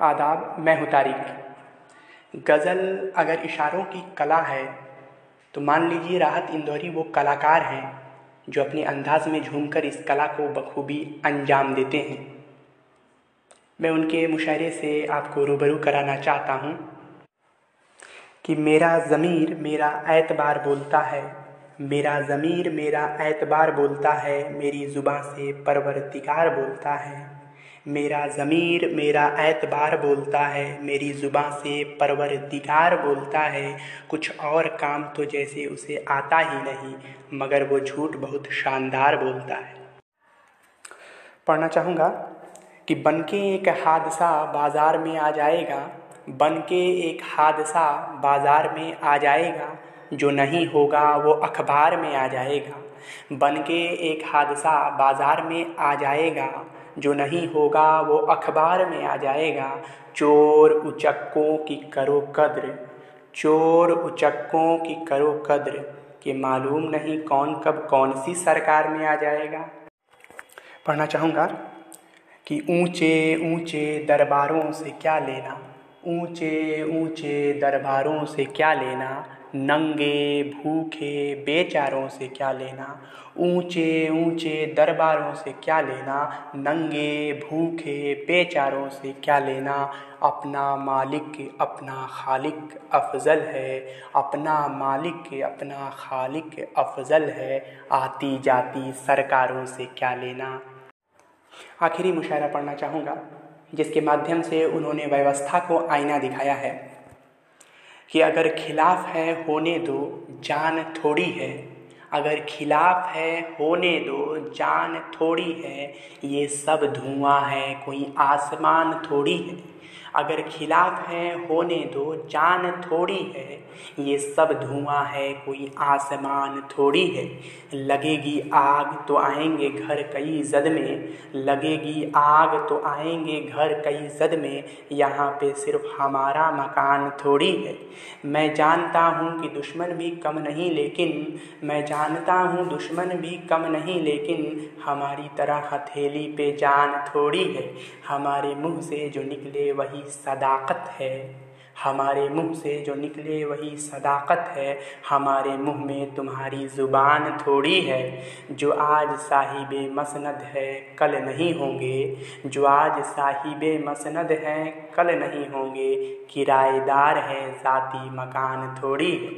आदाब, मैं हूँ तारिक। गज़ल अगर इशारों की कला है तो मान लीजिए राहत इंदौरी वो कलाकार हैं, जो अपने अंदाज में झूमकर इस कला को बखूबी अंजाम देते हैं। मैं उनके मुशायरे से आपको रूबरू कराना चाहता हूँ कि मेरा ज़मीर मेरा एतबार बोलता है, मेरा ज़मीर मेरा एतबार बोलता है, मेरी ज़ुबान से परवरदिगार बोलता है। मेरा ज़मीर मेरा एतबार बोलता है, मेरी ज़ुबान से परवरदिगार बोलता है। कुछ और काम तो जैसे उसे आता ही नहीं, मगर वो झूठ बहुत शानदार बोलता है। पढ़ना चाहूँगा कि बन के एक हादसा बाज़ार में आ जाएगा बन के एक हादसा बाज़ार में आ जाएगा, जो नहीं होगा वो अखबार में आ जाएगा। बन के एक हादसा बाज़ार में आ जाएगा जो नहीं होगा वो अखबार में आ जाएगा। चोर उचक्कों की करो कद्र। चोर उचक्कों की करो कद्र। कि मालूम नहीं कौन कब कौन सी सरकार में आ जाएगा। पढ़ना चाहूँगा कि ऊँचे ऊँचे दरबारों से क्या लेना? ऊँचे ऊँचे दरबारों से क्या लेना? नंगे, भूखे, बेचारों से क्या लेना? ऊँचे ऊँचे दरबारों से क्या लेना? नंगे, भूखे, बेचारों से क्या लेना? अपना मालिक, अपना खालिक अफजल है। अपना मालिक, अपना खालिक अफजल है। आती जाती सरकारों से क्या लेना? आखिरी मुशायरा पढ़ना चाहूँगा, जिसके माध्यम से उन्होंने व्यवस्था को आईना दिखाया है। कि अगर खिलाफ है होने दो, जान थोड़ी है। अगर खिलाफ है होने दो, जान थोड़ी है। ये सब धुआँ है, कोई आसमान थोड़ी है। अगर खिलाफ है, होने दो, जान थोड़ी है। ये सब धुआँ है, कोई आसमान थोड़ी है। लगेगी आग तो आएँगे घर कई जद में। लगेगी आग तो आएँगे घर कई जद में। यहाँ पे सिर्फ़ हमारा मकान थोड़ी है। मैं जानता हूँ कि दुश्मन भी कम नहीं, लेकिन मैं जानता हूँ दुश्मन भी कम नहीं, लेकिन हमारी तरह हथेली पे जान थोड़ी है। हमारे मुँह से जो निकले सदाकत है। हमारे मुँह से जो निकले वही सदाकत है। हमारे मुँह में तुम्हारी ज़ुबान थोड़ी है। जो आज साहिब मसनद है, कल नहीं होंगे। जो आज साहिब मसनद हैं, कल नहीं होंगे। किराएदार है, ज़ाती मकान थोड़ी है।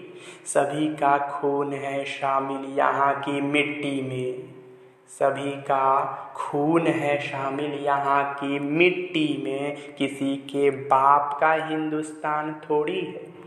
सभी का खून है शामिल यहाँ की मिट्टी में। सभी का खून है शामिल यहाँ की मिट्टी में। किसी के बाप का हिंदुस्तान थोड़ी है।